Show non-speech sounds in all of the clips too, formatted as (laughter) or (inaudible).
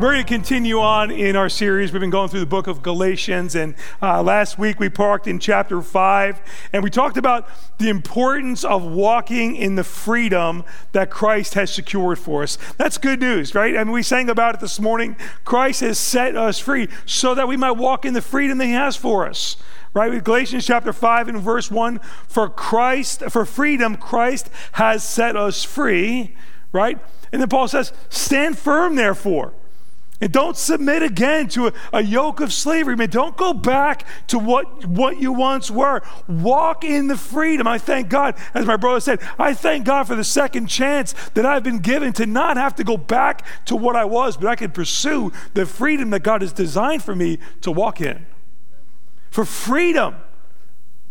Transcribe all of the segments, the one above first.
We're going to continue on in our series. We've been going through the book of Galatians, and uh, last week we parked in chapter 5, and we talked about the importance of walking in the freedom that Christ has secured for us. That's good news, right? I mean, we sang about it this morning. Christ has set us free so that we might walk in the freedom that He has for us right? With Galatians chapter 5 and verse 1 for Christ, for freedom, Christ has set us free, right? And then Paul says, Stand firm, therefore. And don't submit again to a, a, yoke of slavery. Man, don't go back to what, what you once were. Walk in the freedom. I thank God, as my brother said, I thank God for the second chance that I've been given to not have to go back to what I was, but I can pursue the freedom that God has designed for me to walk in. For freedom,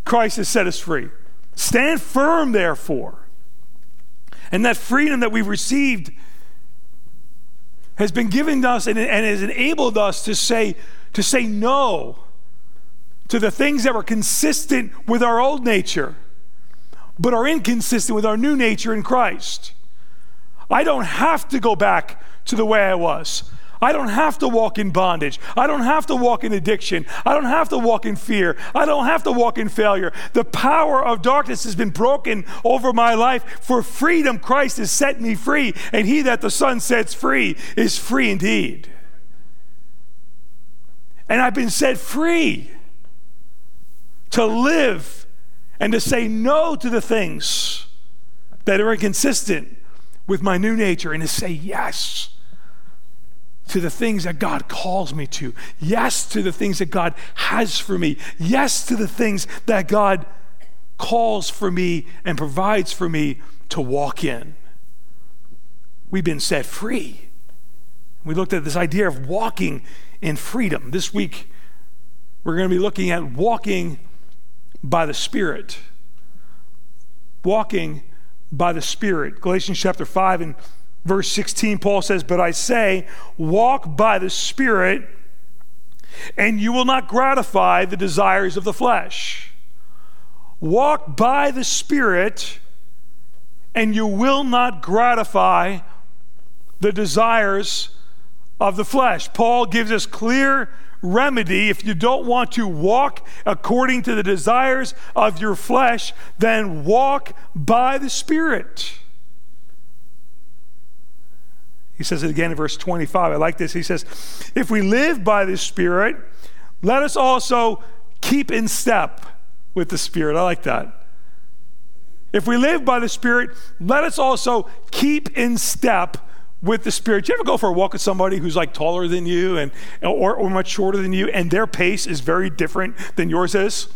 Christ has set us free. Stand firm, therefore. And that freedom that we've received has been given us and, and has enabled us to say, to say no to the things that were consistent with our old nature, but are inconsistent with our new nature in Christ. I don't have to go back to the way I was. I don't have to walk in bondage. I don't have to walk in addiction. I don't have to walk in fear. I don't have to walk in failure. The power of darkness has been broken over my life. For freedom, Christ has set me free, and he that the Son sets free is free indeed. And I've been set free to live and to say no to the things that are inconsistent with my new nature and to say yes to the things that God calls me to. Yes to the things that God has for me. Yes to the things that God calls for me and provides for me to walk in. We've been set free. We looked at this idea of walking in freedom. This week, we're going to be looking at walking by the Spirit. Walking by the Spirit. Galatians chapter 5 and Verse 16, Paul says, But I say, walk by the Spirit, and you will not gratify the desires of the flesh. Walk by the Spirit, and you will not gratify the desires of the flesh. Paul gives us clear remedy if you don't want to walk according to the desires of your flesh, then walk by the Spirit. He says it again in verse 25. I like this. He says, If we live by the Spirit, let us also keep in step with the Spirit. I like that. If we live by the Spirit, let us also keep in step with the Spirit. Do you ever go for a walk with somebody who's like taller than you and or, or much shorter than you, and their pace is very different than yours is?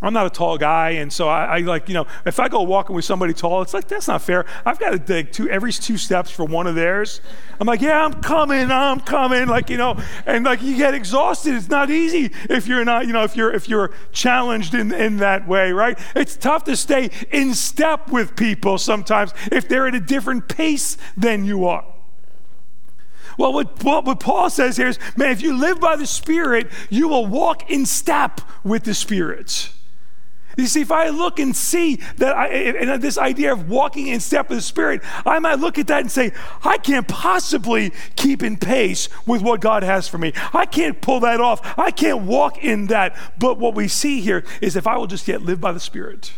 I'm not a tall guy, and so I, I, like, you know, if I go walking with somebody tall, it's like, that's not fair. I've got to take two, every two steps for one of theirs. I'm like, yeah, I'm coming, I'm coming, like, you know, and like you get exhausted. It's not easy if you're not, you know, if you're, if you're challenged in, in that way, right? It's tough to stay in step with people sometimes if they're at a different pace than you are. Well, what, what, Paul says here is, man, if you live by the Spirit, you will walk in step with the Spirit. You see, if I look and see that I, and this idea of walking in step with the Spirit, I might look at that and say, I can't possibly keep in pace with what God has for me. I can't pull that off. I can't walk in that. But what we see here is if I will just yet live by the Spirit,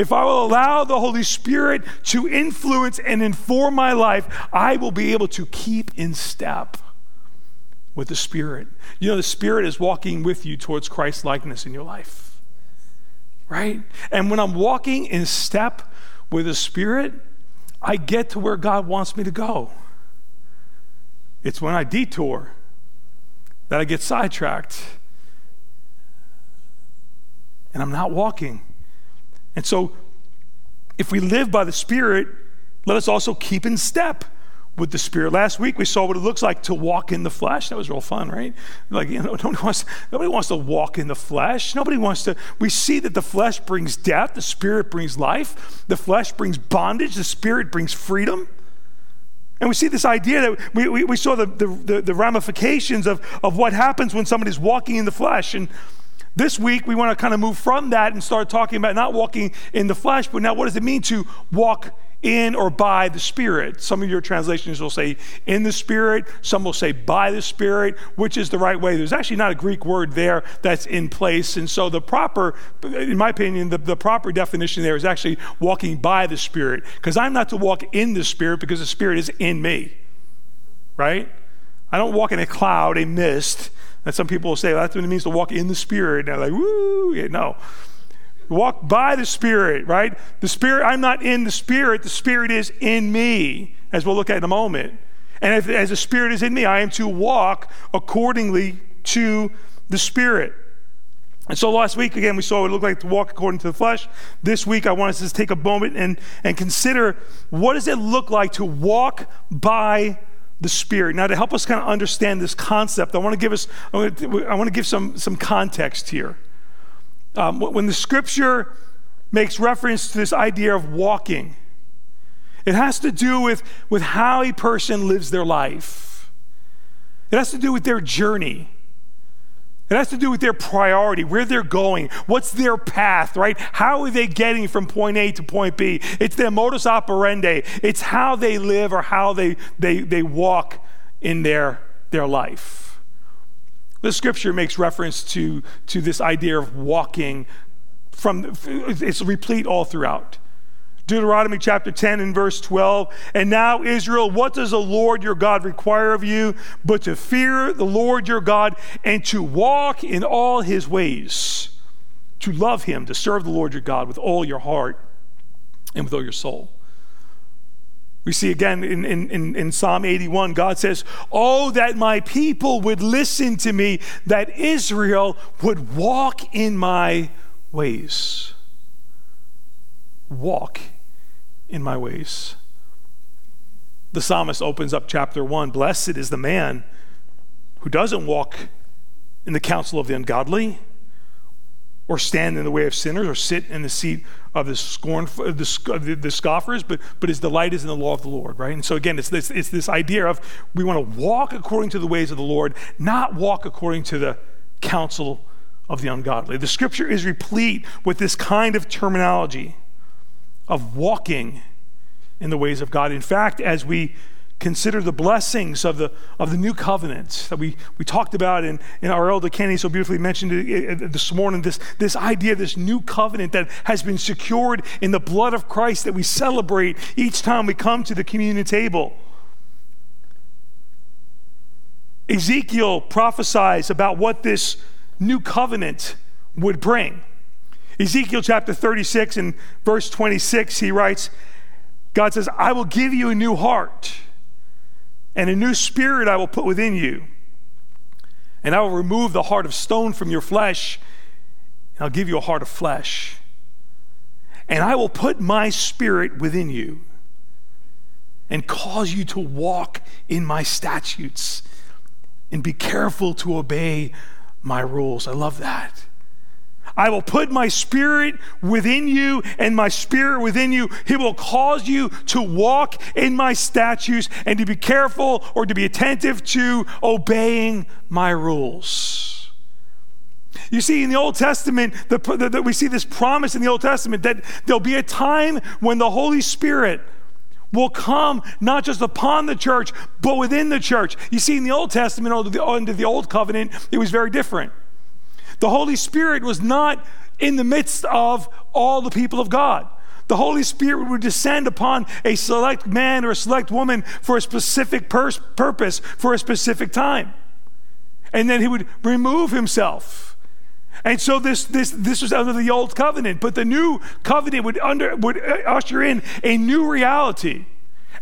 if I will allow the Holy Spirit to influence and inform my life, I will be able to keep in step with the Spirit. You know, the Spirit is walking with you towards Christ likeness in your life right? And when I'm walking in step with the Spirit, I get to where God wants me to go. It's when I detour that I get sidetracked and I'm not walking. And so, if we live by the Spirit, let us also keep in step with the Spirit. Last week we saw what it looks like to walk in the flesh. That was real fun, right? Like, you know, (laughs) nobody wants, nobody wants to walk in the flesh. Nobody wants to. We see that the flesh brings death, the Spirit brings life, the flesh brings bondage, the Spirit brings freedom. And we see this idea that we, we, we saw the, the, the, ramifications of, of what happens when somebody's walking in the flesh. And This week, we want to kind of move from that and start talking about not walking in the flesh, but now what does it mean to walk in or by the Spirit? Some of your translations will say in the Spirit, some will say by the Spirit, which is the right way. There's actually not a Greek word there that's in place. And so the proper, in my opinion, the, the proper definition there is actually walking by the Spirit, because I'm not to walk in the Spirit because the Spirit is in me, right? I don't walk in a cloud, a mist. And some people will say, well, that's what it means to walk in the Spirit. And they're like, woo, yeah, no. Walk by the Spirit, right? The Spirit, I'm not in the Spirit, the Spirit is in me, as we'll look at in a moment. And if, as the Spirit is in me, I am to walk accordingly to the Spirit. And so last week, again, we saw what it looked like to walk according to the flesh. This week, I want us to take a moment and, and consider what does it look like to walk by the Spirit. Now, to help us kind of understand this concept, I want to give us, I want to, give some, some context here. Um, when the scripture makes reference to this idea of walking, it has to do with, with how a person lives their life. It has to do with their journey. It has to do with their priority, where they're going, what's their path, right? How are they getting from point A to point B? It's their modus operandi. It's how they live or how they, they, they walk in their, their life. The scripture makes reference to, to this idea of walking from, it's replete all throughout. Deuteronomy chapter 10 and verse 12. And now, Israel, what does the Lord your God require of you but to fear the Lord your God and to walk in all his ways, to love him, to serve the Lord your God with all your heart and with all your soul? We see again in, in, in, Psalm 81, God says, Oh, that my people would listen to me, that Israel would walk in my ways. Walk in my ways. The psalmist opens up chapter 1 Blessed is the man who doesn't walk in the counsel of the ungodly, or stand in the way of sinners, or sit in the seat of the scorn of the, of the, scoffers, but, but his delight is in the law of the Lord, right? And so again, it's this, it's this idea of we want to walk according to the ways of the Lord, not walk according to the counsel of the ungodly. The scripture is replete with this kind of terminology of walking in the ways of God. In fact, as we consider the blessings of the, of the new covenant that we, we talked about in, in our elder Kenny so beautifully mentioned it, this morning, this, this idea, this new covenant that has been secured in the blood of Christ that we celebrate each time we come to the communion table. Ezekiel prophesies about what this new covenant would bring. Ezekiel chapter 36 and verse 26, he writes, God says, I will give you a new heart, and a new spirit I will put within you. And I will remove the heart of stone from your flesh, and I'll give you a heart of flesh. And I will put my spirit within you and cause you to walk in my statutes and be careful to obey my rules. I love that. I will put my spirit within you, and my spirit within you. He will cause you to walk in my statutes and to be careful or to be attentive to obeying my rules. You see, in the Old Testament, the, the, the, we see this promise in the Old Testament that there'll be a time when the Holy Spirit will come not just upon the church, but within the church. You see, in the Old Testament, under the, under the Old Covenant, it was very different. The Holy Spirit was not in the midst of all the people of God. The Holy Spirit would descend upon a select man or a select woman for a specific pers- purpose, for a specific time. And then he would remove himself. And so this, this, this was under the old covenant, but the new covenant would, under, would uh, usher in a new reality.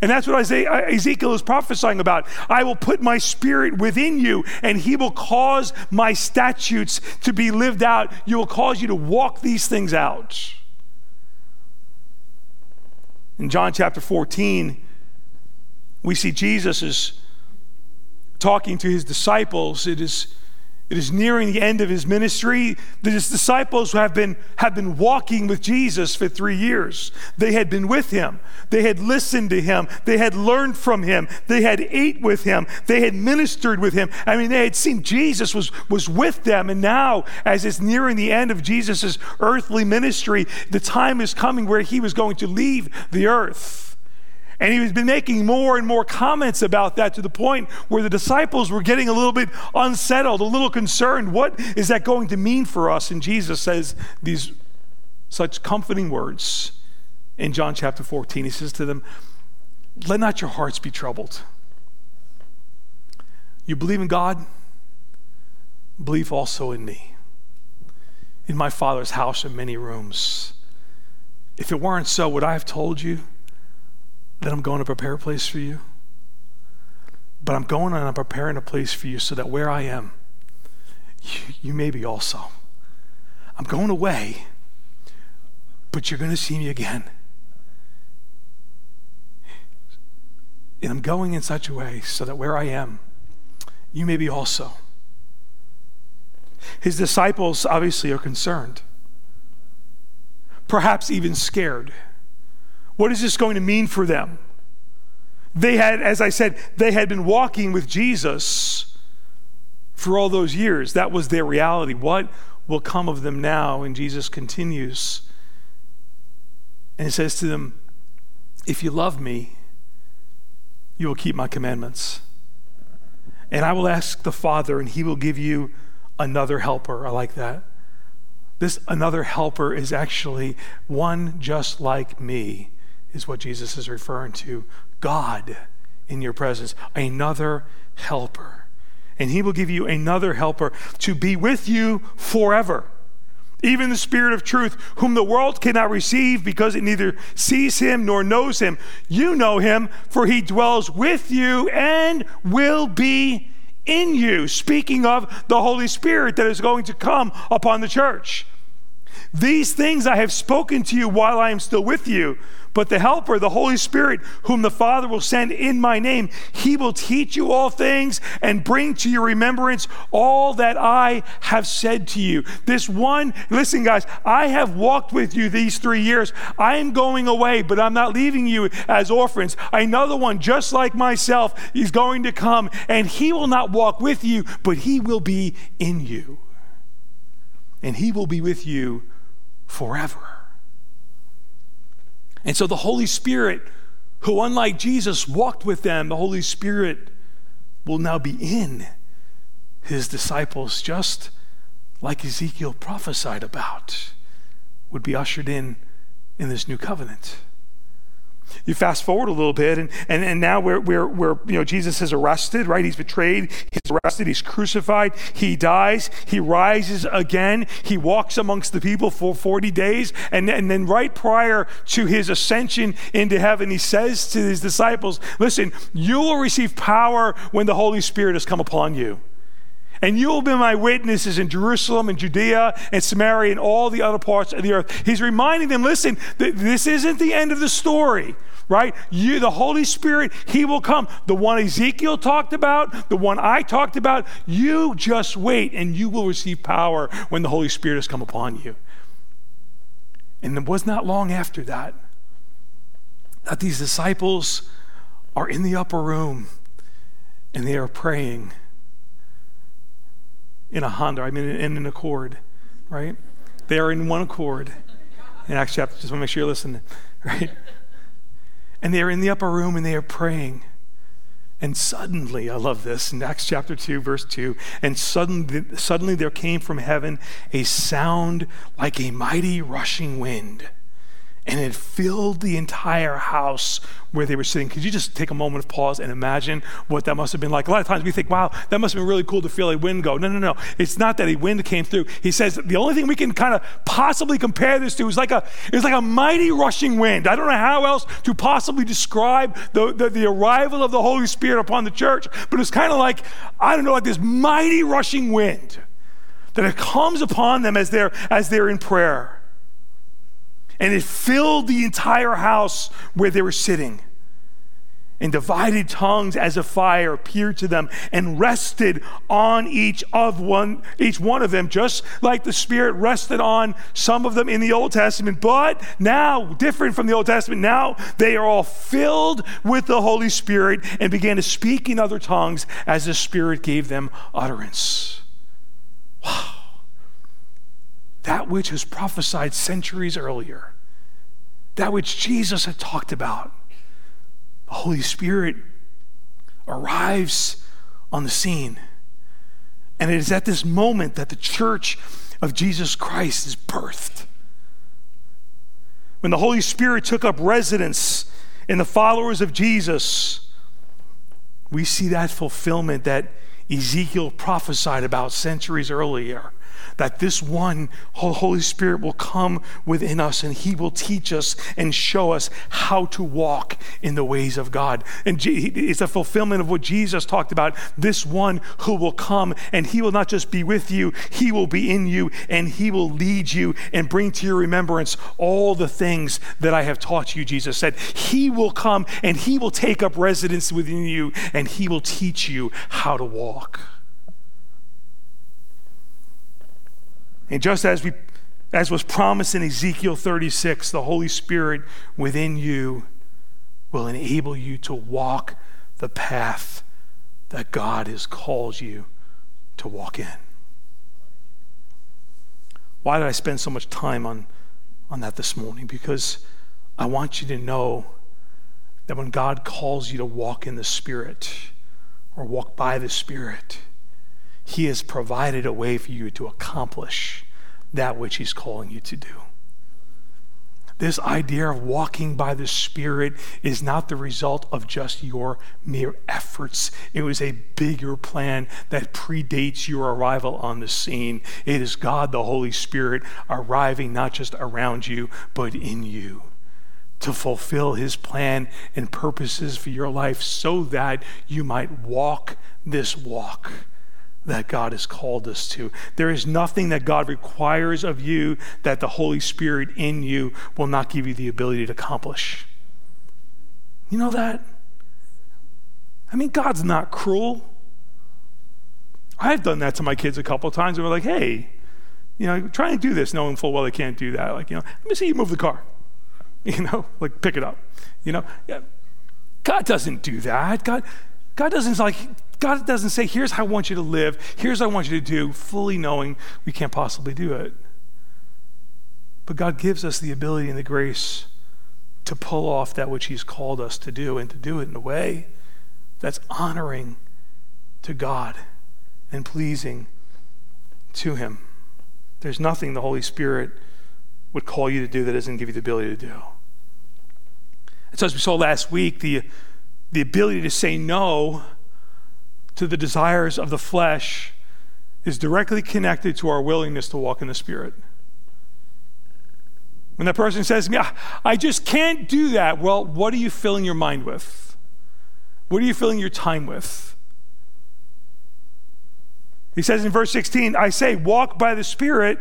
And that's what Isaiah, Ezekiel is prophesying about. I will put my spirit within you, and he will cause my statutes to be lived out. You will cause you to walk these things out. In John chapter 14, we see Jesus is talking to his disciples. It is It is nearing the end of his ministry. His disciples have been, have been walking with Jesus for three years. They had been with him. They had listened to him. They had learned from him. They had ate with him. They had ministered with him. I mean, they had seen Jesus was, was with them. And now, as it's nearing the end of Jesus' earthly ministry, the time is coming where he was going to leave the earth. And he's been making more and more comments about that to the point where the disciples were getting a little bit unsettled, a little concerned. What is that going to mean for us? And Jesus says these such comforting words in John chapter 14. He says to them, Let not your hearts be troubled. You believe in God, believe also in me. In my Father's house are many rooms. If it weren't so, would I have told you? That I'm going to prepare a place for you. But I'm going and I'm preparing a place for you so that where I am, you, you may be also. I'm going away, but you're going to see me again. And I'm going in such a way so that where I am, you may be also. His disciples obviously are concerned, perhaps even scared. What is this going to mean for them? They had, as I said, they had been walking with Jesus for all those years. That was their reality. What will come of them now? And Jesus continues and he says to them, If you love me, you will keep my commandments. And I will ask the Father, and he will give you another helper. I like that. This another helper is actually one just like me is what Jesus is referring to God in your presence, another helper. And he will give you another helper to be with you forever. Even the Spirit of truth, whom the world cannot receive because it neither sees him nor knows him. You know him, for he dwells with you and will be in you. Speaking of the Holy Spirit that is going to come upon the church. These things I have spoken to you while I am still with you. But the Helper, the Holy Spirit, whom the Father will send in my name, he will teach you all things and bring to your remembrance all that I have said to you. This one, listen, guys, I have walked with you these three years. I am going away, but I'm not leaving you as orphans. Another one, just like myself, is going to come, and he will not walk with you, but he will be in you. And he will be with you forever. And so the Holy Spirit, who unlike Jesus walked with them, the Holy Spirit will now be in his disciples, just like Ezekiel prophesied about, would be ushered in in this new covenant. You fast forward a little bit, and, and, and now we're, we're, we're, you know, Jesus is arrested, right? He's betrayed, he's arrested, he's crucified, he dies, he rises again, he walks amongst the people for 40 days, and, and then right prior to his ascension into heaven, he says to his disciples, Listen, you will receive power when the Holy Spirit has come upon you. And you will be my witnesses in Jerusalem and Judea and Samaria and all the other parts of the earth. He's reminding them listen, this isn't the end of the story right? You, the Holy Spirit, He will come. The one Ezekiel talked about, the one I talked about, you just wait and you will receive power when the Holy Spirit has come upon you. And it was not long after that that these disciples are in the upper room and they are praying in a Honda, I mean, in an accord, right? They are in one accord. In Acts chapter, just want to make sure you're listening, (laughs) right? And they are in the upper room and they are praying. And suddenly, I love this, in Acts chapter 2, verse 2, and suddenly, suddenly there came from heaven a sound like a mighty rushing wind and it filled the entire house where they were sitting. Could you just take a moment of pause and imagine what that must have been like? A lot of times we think, wow, that must have been really cool to feel a wind go. No, no, no. It's not that a wind came through. He says the only thing we can kind of possibly compare this to is like a is like a mighty rushing wind. I don't know how else to possibly describe the, the, the arrival of the Holy Spirit upon the church, but it's kind of like, I don't know, like this mighty rushing wind that it comes upon them as they're as they're in prayer and it filled the entire house where they were sitting. and divided tongues as a fire appeared to them and rested on each of one each one of them just like the spirit rested on some of them in the old testament. But now different from the old testament now they are all filled with the holy spirit and began to speak in other tongues as the spirit gave them utterance. Wow that which was prophesied centuries earlier that which jesus had talked about the Holy Spirit arrives on the scene. And it is at this moment that the church of Jesus Christ is birthed. When the Holy Spirit took up residence in the followers of Jesus, we see that fulfillment that Ezekiel prophesied about centuries earlier that this one Holy Spirit will come within us and he will teach us and show us how to walk in the ways of God. And it's a fulfillment of what Jesus talked about this one who will come and he will not just be with you, he will be in you and he will lead you and bring to your remembrance all the things that I have taught you, Jesus said. He will come and he will take up residence within you and he will teach you how to walk. And just as we as was promised in Ezekiel 36, the Holy Spirit within you will enable you to walk the path that God has called you to walk in. Why did I spend so much time on, on that this morning? Because I want you to know that when God calls you to walk in the Spirit or walk by the Spirit, he has provided a way for you to accomplish that which He's calling you to do. This idea of walking by the Spirit is not the result of just your mere efforts. It was a bigger plan that predates your arrival on the scene. It is God, the Holy Spirit, arriving not just around you, but in you to fulfill his plan and purposes for your life so that you might walk this walk that God has called us to. There is nothing that God requires of you that the Holy Spirit in you will not give you the ability to accomplish. You know that? I mean, God's not cruel. I've done that to my kids a couple of times. And we're like, hey, you know, try and do this, knowing full well they can't do that. Like, you know, let me see you move the car. (laughs) You know, like pick it up. You know. God doesn't do that. God, God doesn't like God doesn't say, here's how I want you to live, here's what I want you to do, fully knowing we can't possibly do it. But God gives us the ability and the grace to pull off that which He's called us to do and to do it in a way that's honoring to God and pleasing to Him. There's nothing the Holy Spirit would call you to do that doesn't give you the ability to do. And so, as we saw last week, the, the ability to say no to the desires of the flesh is directly connected to our willingness to walk in the Spirit. When that person says me, I just can't do that, well, what are you filling your mind with? What are you filling your time with? He says in verse 16, I say, walk by the Spirit,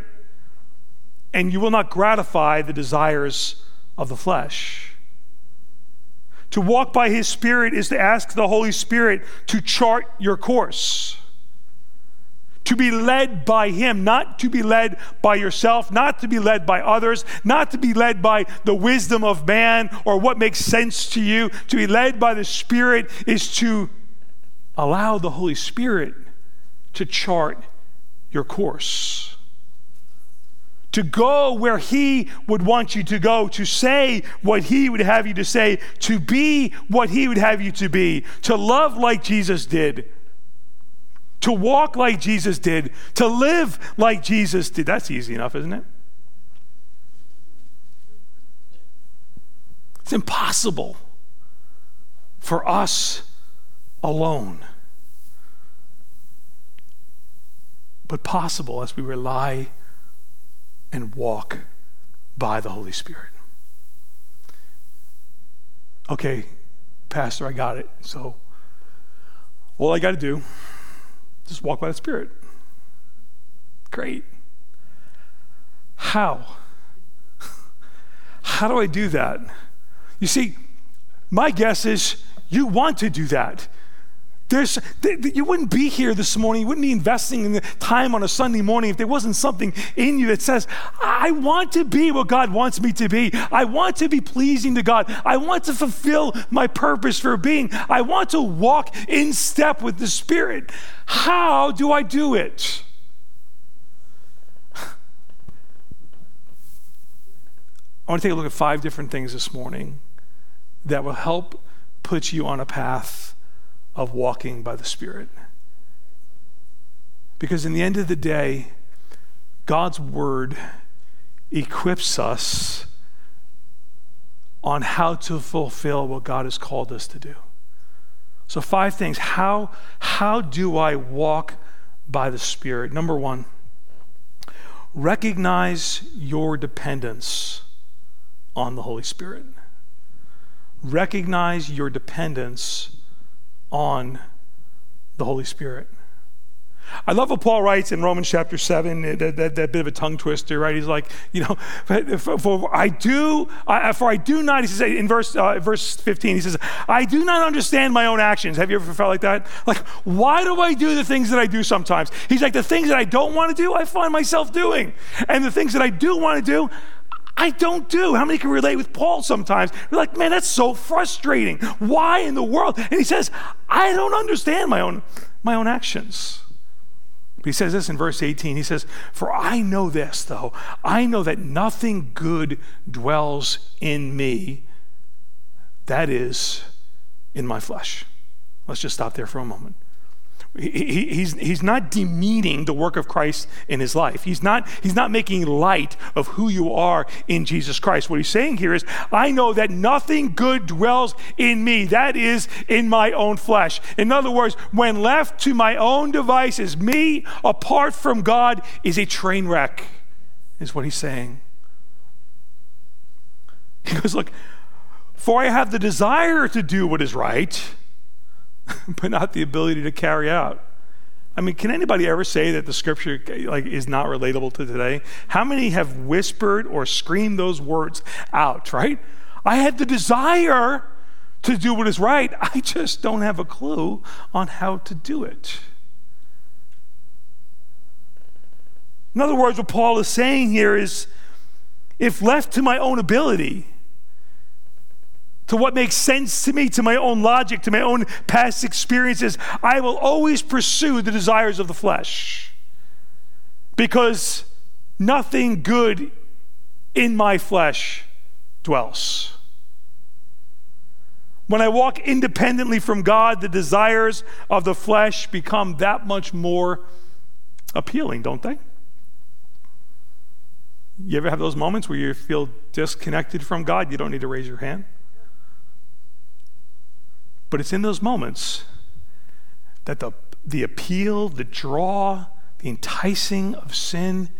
and you will not gratify the desires of the flesh. To walk by His Spirit is to ask the Holy Spirit to chart your course. To be led by Him, not to be led by yourself, not to be led by others, not to be led by the wisdom of man or what makes sense to you. To be led by the Spirit is to allow the Holy Spirit to chart your course to go where He would want you to go, to say what He would have you to say, to be what He would have you to be, to love like Jesus did, to walk like Jesus did, to live like Jesus did. That's easy enough, isn't it? It's impossible for us alone. But possible as we rely and walk by the Holy Spirit. Okay, Pastor, I got it. So, all I got to do, just walk by the Spirit. Great. How? How do I do that? You see, my guess is You want to do that. There's, you wouldn't be here this morning. You wouldn't be investing in the time on a Sunday morning if there wasn't something in you that says, I want to be what God wants me to be. I want to be pleasing to God. I want to fulfill my purpose for being. I want to walk in step with the Spirit. How do I do it? I want to take a look at five different things this morning that will help put you on a path of walking by the Spirit. Because in the end of the day, God's Word equips us on how to fulfill what God has called us to do. So, five things. How, how do I walk by the Spirit? Number one, recognize your dependence on the Holy Spirit. Recognize your dependence on the Holy Spirit. I love what Paul writes in Romans chapter 7, that, that, that, bit of a tongue twister, right? He's like, you know, (laughs) for, for I do, I, for I do not, he says in verse, uh, verse 15, he says, I do not understand my own actions. Have you ever felt like that? Like, why do I do the things that I do sometimes? He's like, the things that I don't want to do, I find myself doing. And the things that I do want to do, I don't do. How many can relate with Paul sometimes? You're like, man, that's so frustrating. Why in the world? And he says, I don't understand my own, my own actions. But he says this in verse 18. He says, For I know this, though. I know that nothing good dwells in me, that is, in my flesh. Let's just stop there for a moment. He, he's, he's not demeaning the work of Christ in his life. He's not, he's not making light of who you are in Jesus Christ. What he's saying here is, I know that nothing good dwells in me, that is, in my own flesh. In other words, when left to my own devices, me apart from God is a train wreck, is what he's saying. He goes, Look, for I have the desire to do what is right (laughs) but not the ability to carry out. I mean, can anybody ever say that the scripture like is not relatable to today? How many have whispered or screamed those words out, right? I had the desire to do what is right. I just don't have a clue on how to do it. In other words, what Paul is saying here is if left to my own ability, to what makes sense to me, to my own logic, to my own past experiences, I will always pursue the desires of the flesh. Because nothing good in my flesh dwells. When I walk independently from God, the desires of the flesh become that much more appealing, don't they? You ever have those moments where you feel disconnected from God? You don't need to raise your hand. But it's in those moments that the, the appeal, the draw, the enticing of sin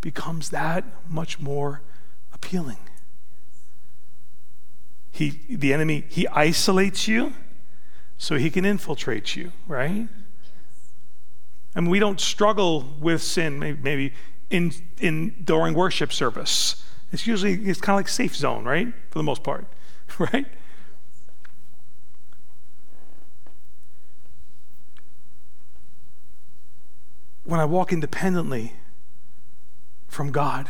becomes that much more appealing. He, the enemy, he isolates you so he can infiltrate you, right? Mean, we don't struggle with sin maybe, maybe in, in during worship service. It's usually it's kind of like safe zone, right? For the most part, (laughs) right? When I walk independently from God,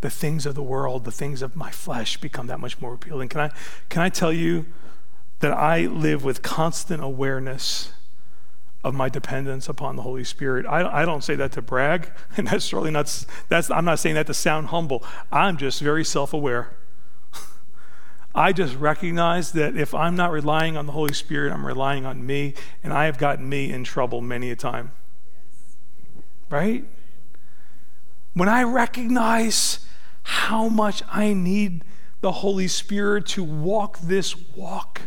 the things of the world, the things of my flesh become that much more appealing. Can I, can I tell you that I live with constant awareness of my dependence upon the Holy Spirit? I, I don't say that to brag, and (laughs) that's certainly not, that's, I'm not saying that to sound humble. I'm just very self aware. I just recognize that if I'm not relying on the Holy Spirit, I'm relying on me, and I have gotten me in trouble many a time. Right? When I recognize how much I need the Holy Spirit to walk this walk,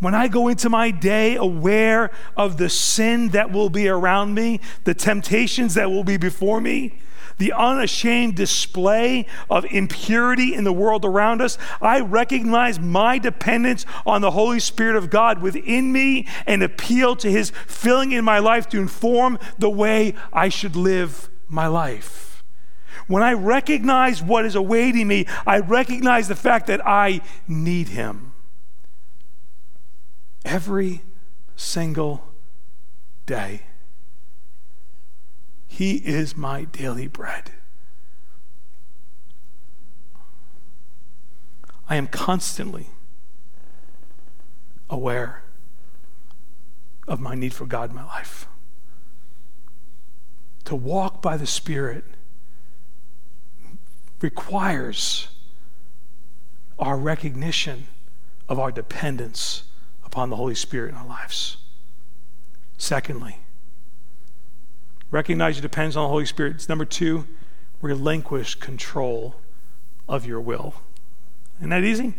when I go into my day aware of the sin that will be around me, the temptations that will be before me, the unashamed display of impurity in the world around us, I recognize my dependence on the Holy Spirit of God within me and appeal to His filling in my life to inform the way I should live my life. When I recognize what is awaiting me, I recognize the fact that I need Him. Every single day. He is my daily bread. I am constantly aware of my need for God in my life. To walk by the Spirit requires our recognition of our dependence upon the Holy Spirit in our lives. Secondly, recognize your dependence on the Holy Spirit. It's number two, relinquish control of your will. Isn't that easy?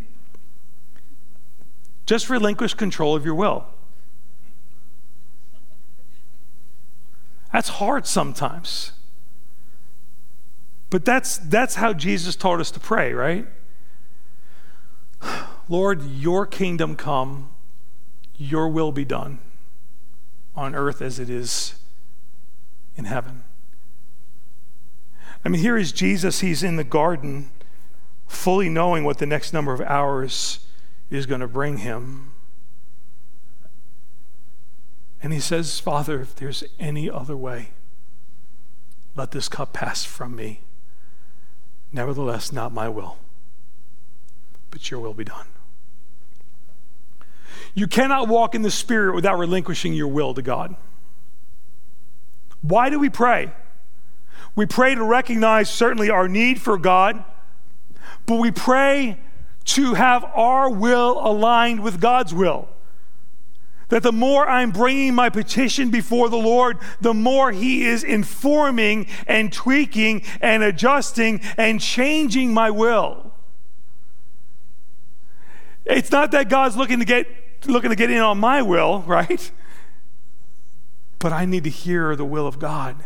Just relinquish control of your will. That's hard sometimes. But that's, that's how Jesus taught us to pray, right? (sighs) Lord, your kingdom come, your will be done on earth as it is in heaven. I mean, here is Jesus, he's in the garden, fully knowing what the next number of hours is going to bring him. And he says, Father, if there's any other way, let this cup pass from me. Nevertheless, not my will, but your will be done. You cannot walk in the Spirit without relinquishing your will to God. Why do we pray? We pray to recognize certainly our need for God, but we pray to have our will aligned with God's will. That the more I'm bringing my petition before the Lord, the more He is informing and tweaking and adjusting and changing my will. It's not that God's looking to get looking to get in on my will, (laughs) right? But I need to hear the will of God.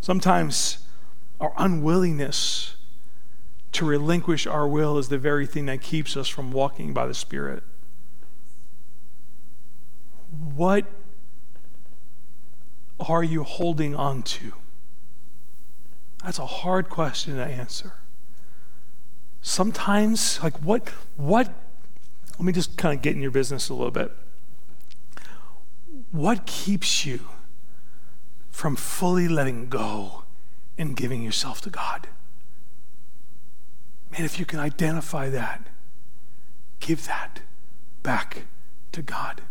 Sometimes our unwillingness to relinquish our will is the very thing that keeps us from walking by the Spirit. What are you holding on to? That's a hard question to answer. Sometimes, like what, what, let me just kind of get in your business a little bit. What keeps you from fully letting go and giving yourself to God? Man, if you can identify that, give that back to God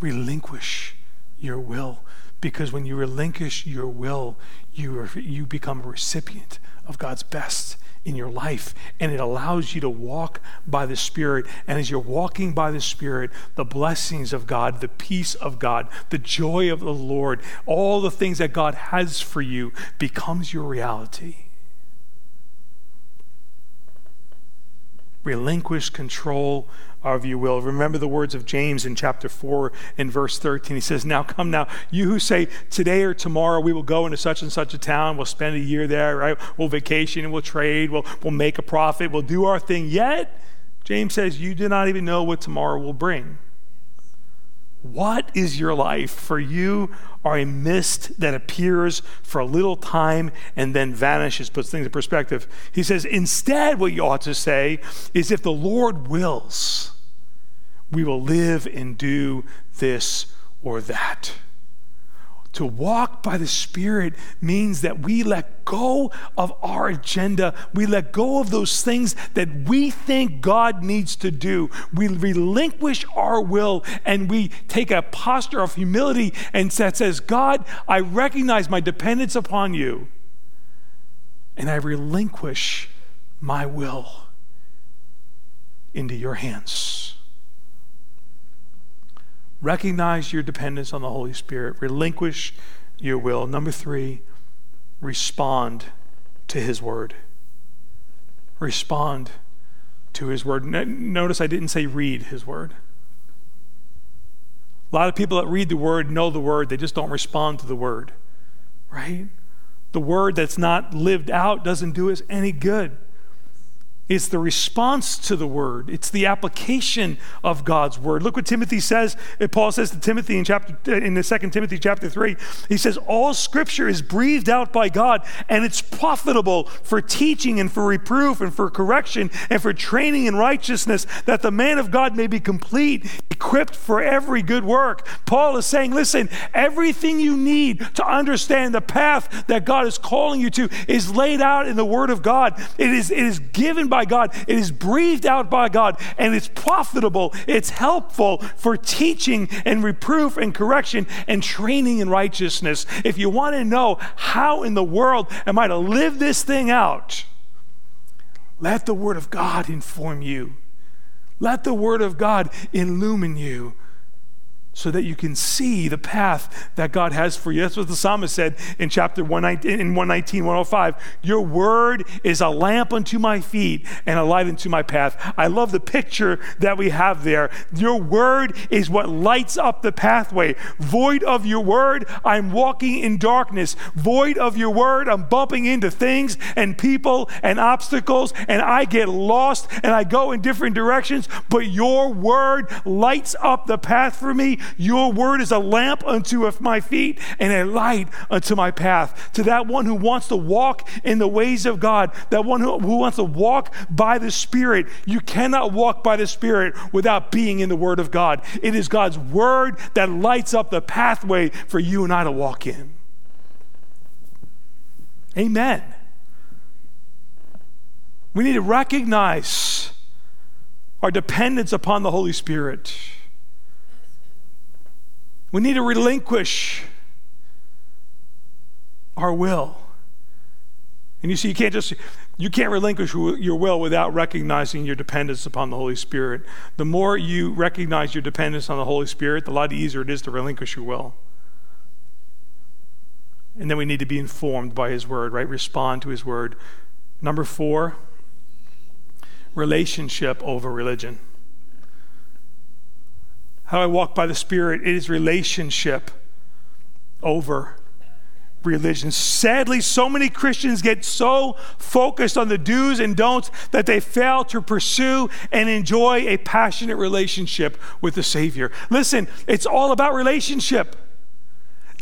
relinquish your will. Because when you relinquish your will, you, you become a recipient of God's best in your life. And it allows you to walk by the Spirit. And as you're walking by the Spirit, the blessings of God, the peace of God, the joy of the Lord, all the things that God has for you becomes your reality. Relinquish control of you will. Remember the words of James in chapter 4 and verse 13. He says, Now come now, you who say, Today or tomorrow we will go into such and such a town, we'll spend a year there, right? We'll vacation we'll trade, we'll, we'll make a profit, we'll do our thing. Yet, James says, You do not even know what tomorrow will bring. What is your life? For you are a mist that appears for a little time and then vanishes, puts things in perspective. He says, instead, what you ought to say is, if the Lord wills, we will live and do this or that. To walk by the Spirit means that we let go of our agenda. We let go of those things that we think God needs to do. We relinquish our will and we take a posture of humility and that says, God, I recognize my dependence upon you and I relinquish my will into your hands. Recognize your dependence on the Holy Spirit. Relinquish your will. Number three, respond to His word. Respond to His word. Notice I didn't say read His word. A lot of people that read the word know the word, they just don't respond to the word, right? The word that's not lived out doesn't do us any good. It's the response to the word. It's the application of God's word. Look what Timothy says. Uh, Paul says to Timothy in chapter uh, in the second Timothy chapter three. He says, "All Scripture is breathed out by God, and it's profitable for teaching and for reproof and for correction and for training in righteousness, that the man of God may be complete, equipped for every good work." Paul is saying, "Listen, everything you need to understand the path that God is calling you to is laid out in the Word of God. It is it is given by by God, it is breathed out by God, and it's profitable, it's helpful for teaching and reproof and correction and training in righteousness. If you want to know how in the world am I to live this thing out, let the Word of God inform you. Let the Word of God illumine you so that you can see the path that God has for you. That's what the psalmist said in chapter 119, in 119, 105. Your word is a lamp unto my feet and a light unto my path. I love the picture that we have there. Your word is what lights up the pathway. Void of your word, I'm walking in darkness. Void of your word, I'm bumping into things and people and obstacles, and I get lost and I go in different directions. But your word lights up the path for me your word is a lamp unto my feet and a light unto my path. To that one who wants to walk in the ways of God, that one who, who wants to walk by the Spirit, you cannot walk by the Spirit without being in the Word of God. It is God's Word that lights up the pathway for you and I to walk in. Amen. We need to recognize our dependence upon the Holy Spirit. We need to relinquish our will. And you see, you can't just you can't relinquish your will without recognizing your dependence upon the Holy Spirit. The more you recognize your dependence on the Holy Spirit, the lot easier it is to relinquish your will. And then we need to be informed by His Word, right? Respond to His Word. Number four, relationship over religion. How I walk by the Spirit, it is relationship over religion. Sadly, so many Christians get so focused on the do's and don'ts that they fail to pursue and enjoy a passionate relationship with the Savior. Listen, it's all about relationship.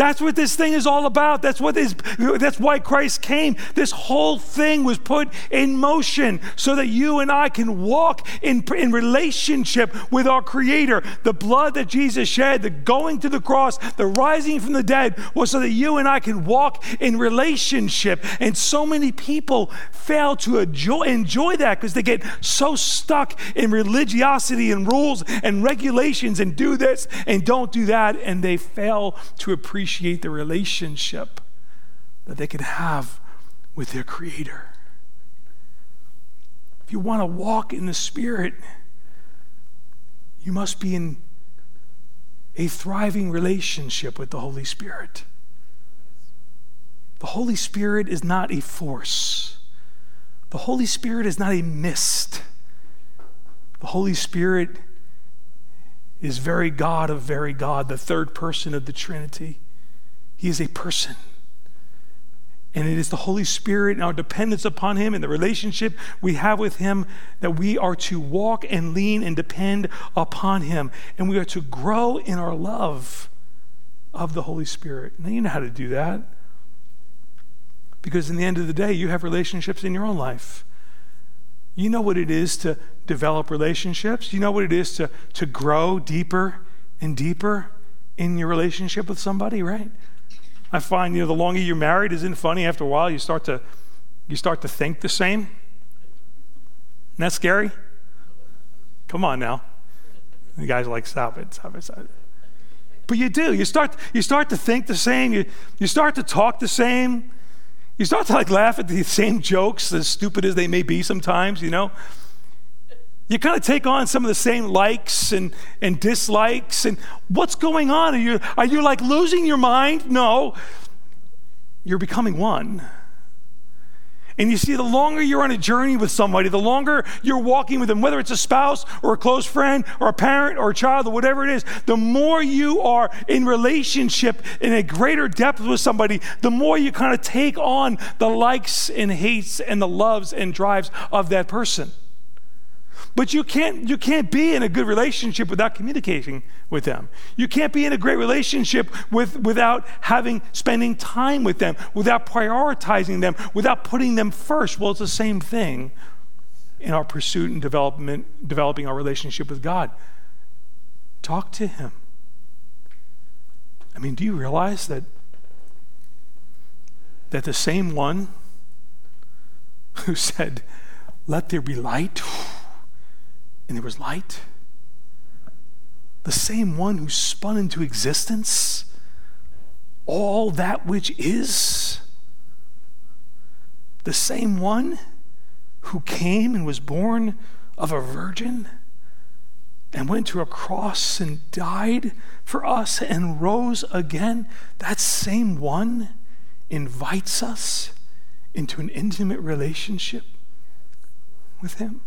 That's what this thing is all about. That's what is that's why Christ came. This whole thing was put in motion so that you and I can walk in, in relationship with our Creator. The blood that Jesus shed, the going to the cross, the rising from the dead was so that you and I can walk in relationship. And so many people fail to enjoy, enjoy that because they get so stuck in religiosity and rules and regulations and do this and don't do that, and they fail to appreciate appreciate the relationship that they can have with their Creator. If you want to walk in the Spirit, you must be in a thriving relationship with the Holy Spirit. The Holy Spirit is not a force. The Holy Spirit is not a mist. The Holy Spirit is very God of very God, the third person of the Trinity. He is a person. And it is the Holy Spirit and our dependence upon Him and the relationship we have with Him that we are to walk and lean and depend upon Him. And we are to grow in our love of the Holy Spirit. Now, you know how to do that. Because in the end of the day, you have relationships in your own life. You know what it is to develop relationships, you know what it is to, to grow deeper and deeper in your relationship with somebody, right? I find, you know, the longer you're married, isn't funny? After a while, you start to, you start to think the same. Isn't that scary? Come on now. The guys are like, stop it, stop it, stop it. But you do. You start, you start to think the same. You, you start to talk the same. You start to like laugh at the same jokes, as stupid as they may be sometimes, you know you kind of take on some of the same likes and, and dislikes. And what's going on? Are you, are you like losing your mind? No. You're becoming one. And you see, the longer you're on a journey with somebody, the longer you're walking with them, whether it's a spouse or a close friend or a parent or a child or whatever it is, the more you are in relationship in a greater depth with somebody, the more you kind of take on the likes and hates and the loves and drives of that person. But you can't, you can't be in a good relationship without communicating with them. You can't be in a great relationship with, without having, spending time with them, without prioritizing them, without putting them first. Well, it's the same thing in our pursuit and development, developing our relationship with God. Talk to Him. I mean, do you realize that, that the same one (laughs) who said, Let there be light, and there was light. The same one who spun into existence all that which is. The same one who came and was born of a virgin and went to a cross and died for us and rose again. That same one invites us into an intimate relationship with Him.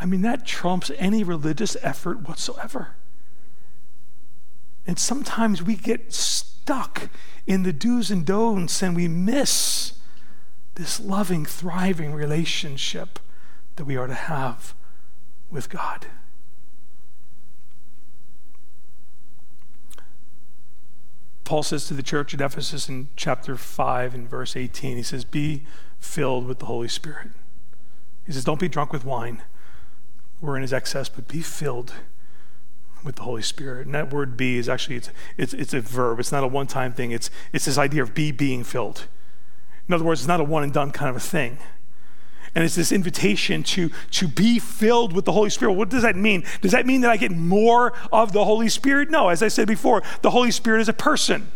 I mean, that trumps any religious effort whatsoever. And sometimes we get stuck in the do's and don'ts and we miss this loving, thriving relationship that we are to have with God. Paul says to the church at Ephesus in chapter 5 and verse 18, he says, Be filled with the Holy Spirit. He says, Don't be drunk with wine we're in his excess, but be filled with the Holy Spirit. And that word be is actually, it's, it's, it's a verb. It's not a one-time thing. It's, it's this idea of be being filled. In other words, it's not a one and done kind of a thing. And it's this invitation to, to be filled with the Holy Spirit. What does that mean? Does that mean that I get more of the Holy Spirit? No. As I said before, the Holy Spirit is a person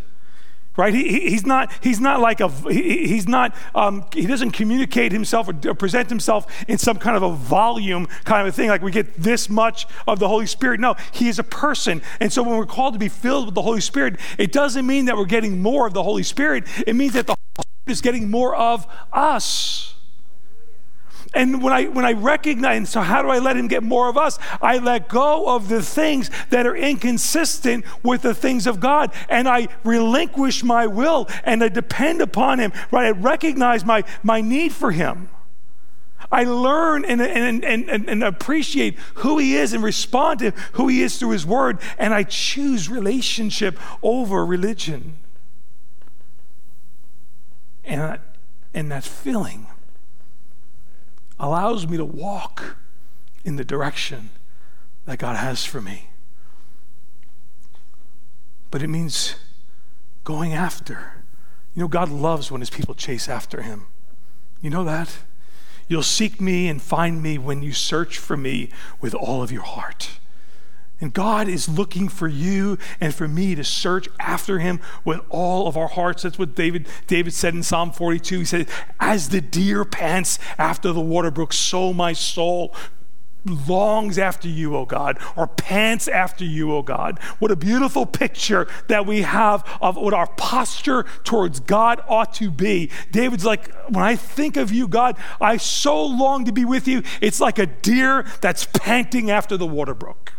right? He, he's not he's not like a he, he's not um, he doesn't communicate himself or present himself in some kind of a volume kind of a thing like we get this much of the holy spirit. No he is a person. And so when we're called to be filled with the holy spirit it doesn't mean that we're getting more of the holy spirit. It means that the holy spirit is getting more of us and when I when I recognize, so how do I let him get more of us? I let go of the things that are inconsistent with the things of God, and I relinquish my will and I depend upon him. Right? I recognize my my need for him. I learn and, and, and, and, appreciate who he is and respond to who he is through his word, and I choose relationship over religion. And, and that feeling allows me to walk in the direction that God has for me. But it means going after. You know, God loves when his people chase after him. You know that? You'll seek me and find me when you search for me with all of your heart. And God is looking for you and for me to search after him with all of our hearts. That's what David, David said in Psalm 42. He said, As the deer pants after the water brook, so my soul longs after you, O God, or pants after you, O God. What a beautiful picture that we have of what our posture towards God ought to be. David's like, when I think of you, God, I so long to be with you. It's like a deer that's panting after the water brook.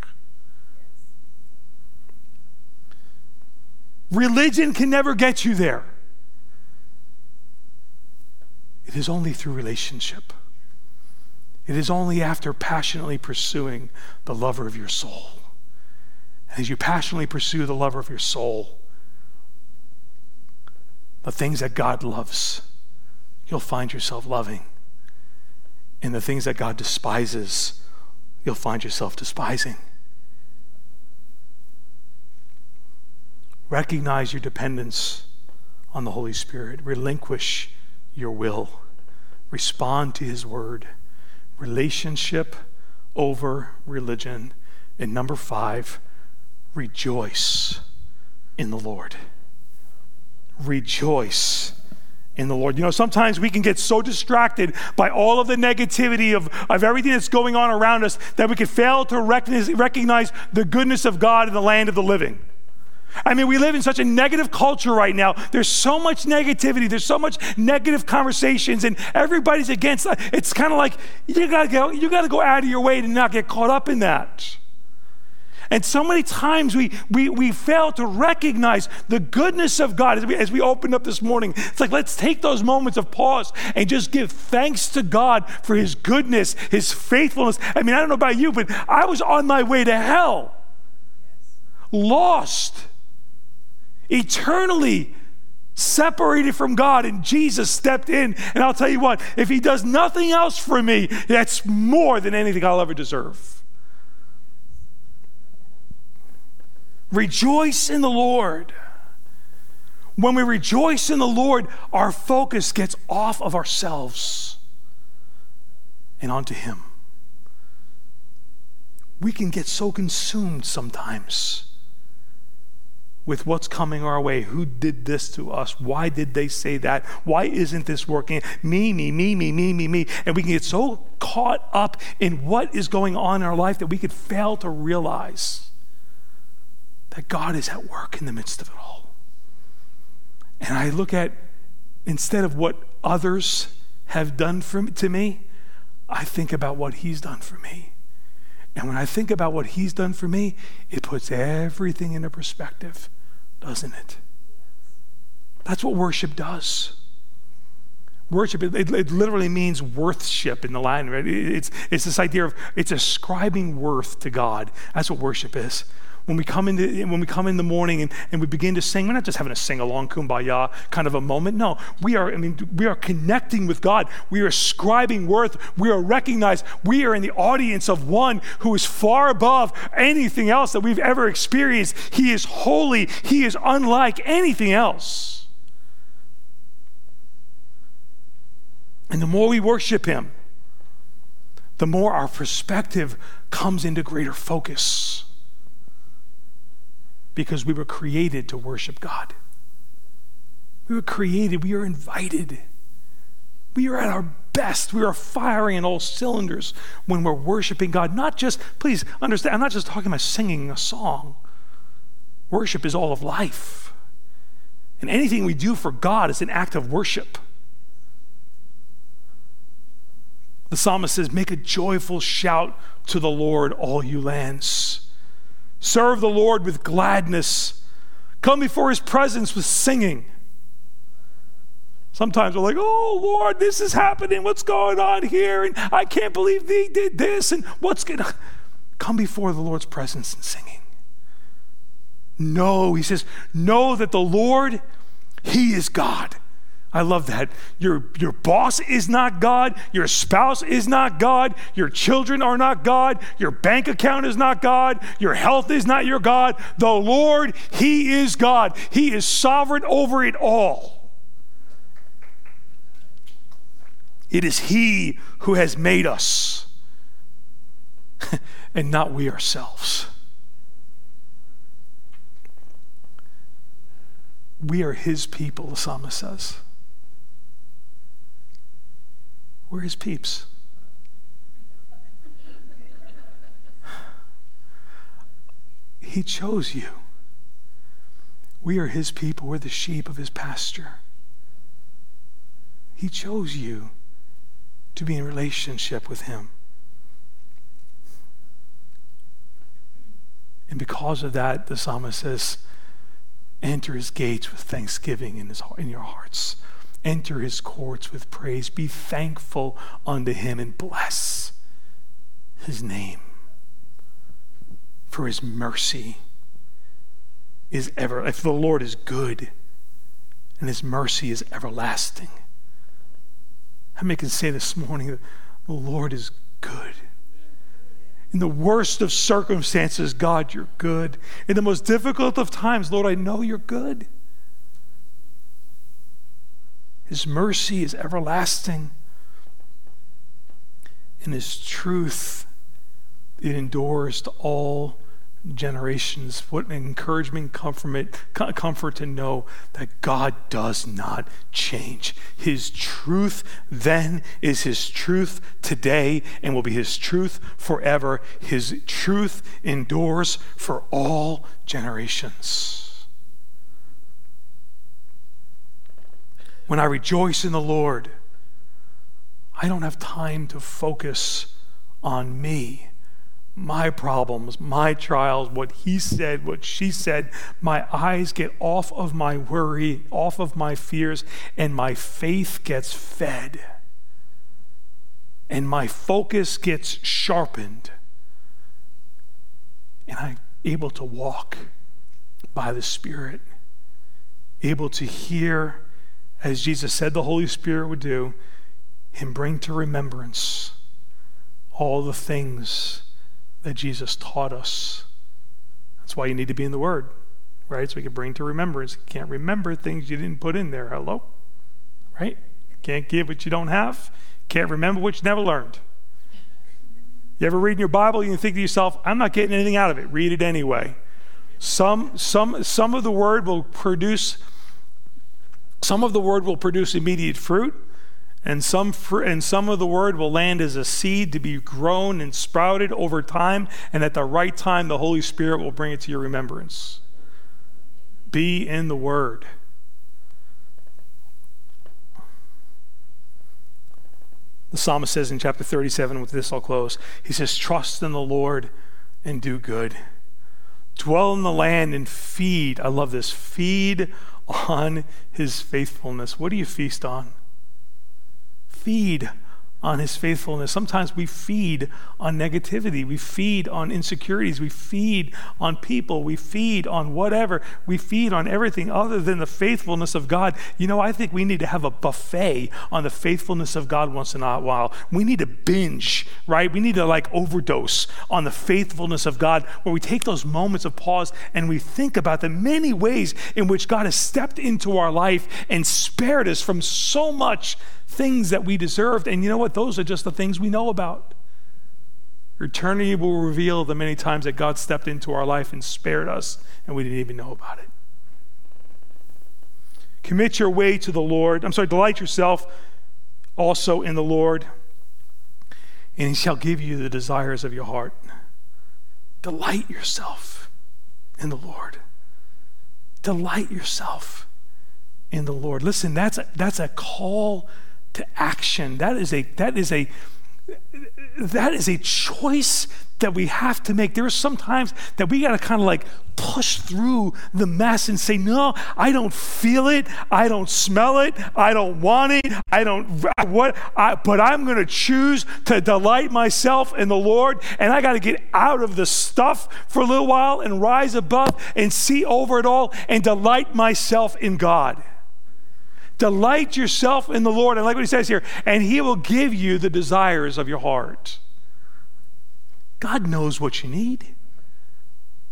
Religion can never get you there. It is only through relationship. It is only after passionately pursuing the lover of your soul. And as you passionately pursue the lover of your soul, the things that God loves, you'll find yourself loving. And the things that God despises, you'll find yourself despising. Recognize your dependence on the Holy Spirit. Relinquish your will. Respond to His word. Relationship over religion. And number five, rejoice in the Lord. Rejoice in the Lord. You know, sometimes we can get so distracted by all of the negativity of, of everything that's going on around us that we can fail to recognize, recognize the goodness of God in the land of the living. I mean, we live in such a negative culture right now. There's so much negativity. There's so much negative conversations, and everybody's against. Uh, it's kind of like you gotta go. You gotta go out of your way to not get caught up in that. And so many times we, we, we fail to recognize the goodness of God as we, as we opened up this morning. It's like, let's take those moments of pause and just give thanks to God for His goodness, His faithfulness. I mean, I don't know about you, but I was on my way to hell, lost eternally separated from God, and Jesus stepped in. And I'll tell you what, if He does nothing else for me, that's more than anything I'll ever deserve. Rejoice in the Lord. When we rejoice in the Lord, our focus gets off of ourselves and onto Him. We can get so consumed sometimes with what's coming our way. Who did this to us? Why did they say that? Why isn't this working? Me, me, me, me, me, me, me. And we can get so caught up in what is going on in our life that we could fail to realize that God is at work in the midst of it all. And I look at, instead of what others have done for, to me, I think about what He's done for me. And when I think about what he's done for me, it puts everything into perspective, doesn't it? That's what worship does. Worship, it, it literally means worthship in the Latin, right? It's, it's this idea of it's ascribing worth to God. That's what worship is when we come into when we come in the morning and, and we begin to sing, we're not just having a sing along kumbaya kind of a moment. No, we are, I mean, we are connecting with God. We are ascribing worth. We are recognized. We are in the audience of one who is far above anything else that we've ever experienced. He is holy. He is unlike anything else. And the more we worship him, the more our perspective comes into greater focus because we were created to worship God. We were created, we are invited. We are at our best. We are firing in all cylinders when we're worshiping God. Not just, please understand, I'm not just talking about singing a song. Worship is all of life. And anything we do for God is an act of worship. The psalmist says, Make a joyful shout to the Lord, all you lands. Serve the Lord with gladness. Come before his presence with singing. Sometimes we're like, oh Lord, this is happening. What's going on here? And I can't believe they did this. And what's going to come before the Lord's presence and singing? No, he says, know that the Lord, he is God. I love that. Your, your boss is not God. Your spouse is not God. Your children are not God. Your bank account is not God. Your health is not your God. The Lord, He is God. He is sovereign over it all. It is He who has made us, (laughs) and not we ourselves. We are His people, the psalmist says. We're his peeps. He chose you. We are his people. We're the sheep of his pasture. He chose you to be in relationship with him. And because of that, the psalmist says, enter his gates with thanksgiving in, his, in your hearts. Enter his courts with praise. Be thankful unto him and bless his name. For his mercy is ever, if the Lord is good and his mercy is everlasting. Many can say this morning that the Lord is good? In the worst of circumstances, God, you're good. In the most difficult of times, Lord, I know you're good. His mercy is everlasting. And His truth, it endures to all generations. What an encouragement, comfort, comfort to know that God does not change. His truth then is His truth today and will be His truth forever. His truth endures for all generations. When I rejoice in the Lord, I don't have time to focus on me, my problems, my trials, what he said, what she said. My eyes get off of my worry, off of my fears, and my faith gets fed. And my focus gets sharpened. And I'm able to walk by the Spirit, able to hear, as Jesus said the Holy Spirit would do, and bring to remembrance all the things that Jesus taught us. That's why you need to be in the Word, right? So we can bring to remembrance. You can't remember things you didn't put in there. Hello? Right? Can't give what you don't have. Can't remember what you never learned. You ever read in your Bible, you think to yourself, I'm not getting anything out of it. Read it anyway. Some, some, some of the word will produce, some of the word will produce immediate fruit, and some, fr- and some of the word will land as a seed to be grown and sprouted over time, and at the right time, the Holy Spirit will bring it to your remembrance. Be in the word. The psalmist says in chapter 37, with this I'll close, he says, Trust in the Lord and do good. Dwell in the land and feed. I love this. Feed on his faithfulness. What do you feast on? Feed on his faithfulness. Sometimes we feed on negativity. We feed on insecurities. We feed on people. We feed on whatever. We feed on everything other than the faithfulness of God. You know, I think we need to have a buffet on the faithfulness of God once in a while. We need to binge, right? We need to like overdose on the faithfulness of God where we take those moments of pause and we think about the many ways in which God has stepped into our life and spared us from so much things that we deserved. And you know what? Those are just the things we know about. Eternity will reveal the many times that God stepped into our life and spared us, and we didn't even know about it. Commit your way to the Lord. I'm sorry, delight yourself also in the Lord, and He shall give you the desires of your heart. Delight yourself in the Lord. Delight yourself in the Lord. Listen, that's a, that's a call to action. That is a that is a that is a choice that we have to make. There are some times that we got to kind of like push through the mess and say, No, I don't feel it. I don't smell it. I don't want it. I don't, what, I, but I'm going to choose to delight myself in the Lord. And I got to get out of the stuff for a little while and rise above and see over it all and delight myself in God. Delight yourself in the Lord. And like what he says here, and he will give you the desires of your heart. God knows what you need.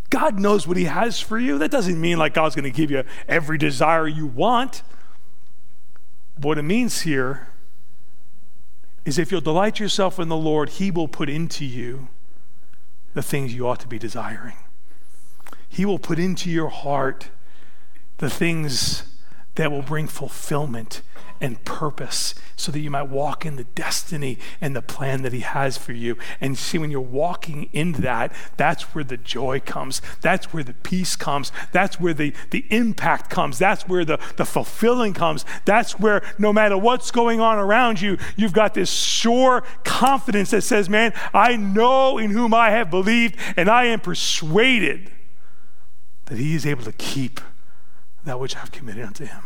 God knows what he has for you. That doesn't mean like God's going to give you every desire you want. What it means here is if you'll delight yourself in the Lord, he will put into you the things you ought to be desiring. He will put into your heart the things that will bring fulfillment and purpose so that you might walk in the destiny and the plan that he has for you. And see when you're walking in that that's where the joy comes. That's where the peace comes. That's where the, the impact comes. That's where the, the fulfilling comes. That's where no matter what's going on around you you've got this sure confidence that says man i know in whom i have believed and i am persuaded that he is able to keep that which I've committed unto him.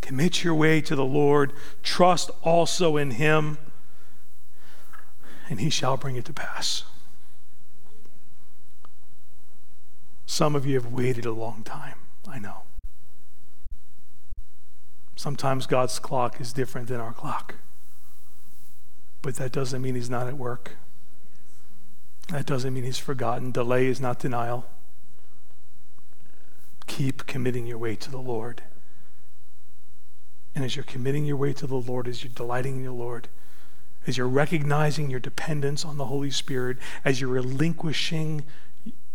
Commit your way to the Lord, trust also in him, and he shall bring it to pass. Some of you have waited a long time, I know. Sometimes God's clock is different than our clock. But that doesn't mean he's not at work. That doesn't mean he's forgotten. Delay is not denial keep committing your way to the Lord. And as you're committing your way to the Lord, as you're delighting in the Lord, as you're recognizing your dependence on the Holy Spirit, as you're relinquishing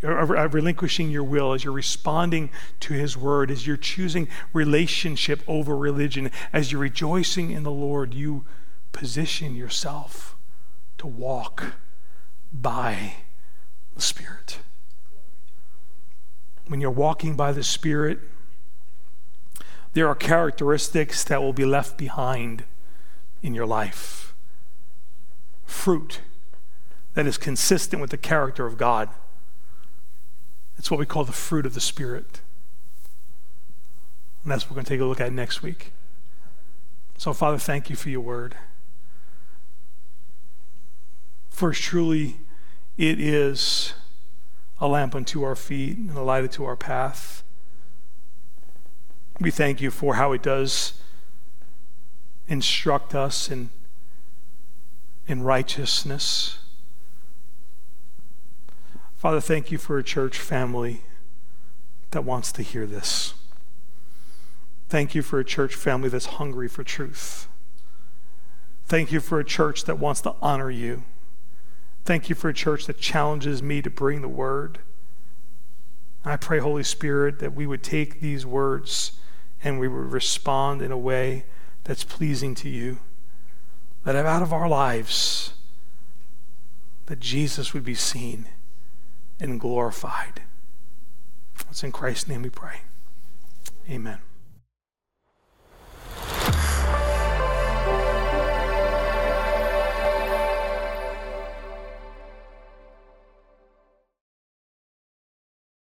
uh, relinquishing your will, as you're responding to His word, as you're choosing relationship over religion, as you're rejoicing in the Lord, you position yourself to walk by the Spirit when you're walking by the Spirit, there are characteristics that will be left behind in your life. Fruit that is consistent with the character of God. It's what we call the fruit of the Spirit. And that's what we're going to take a look at next week. So, Father, thank you for your word. For truly, it is a lamp unto our feet and a light unto our path. We thank you for how it does instruct us in, in righteousness. Father, thank you for a church family that wants to hear this. Thank you for a church family that's hungry for truth. Thank you for a church that wants to honor you. Thank you for a church that challenges me to bring the word. I pray, Holy Spirit, that we would take these words and we would respond in a way that's pleasing to you. That out of our lives, that Jesus would be seen and glorified. It's in Christ's name we pray. Amen.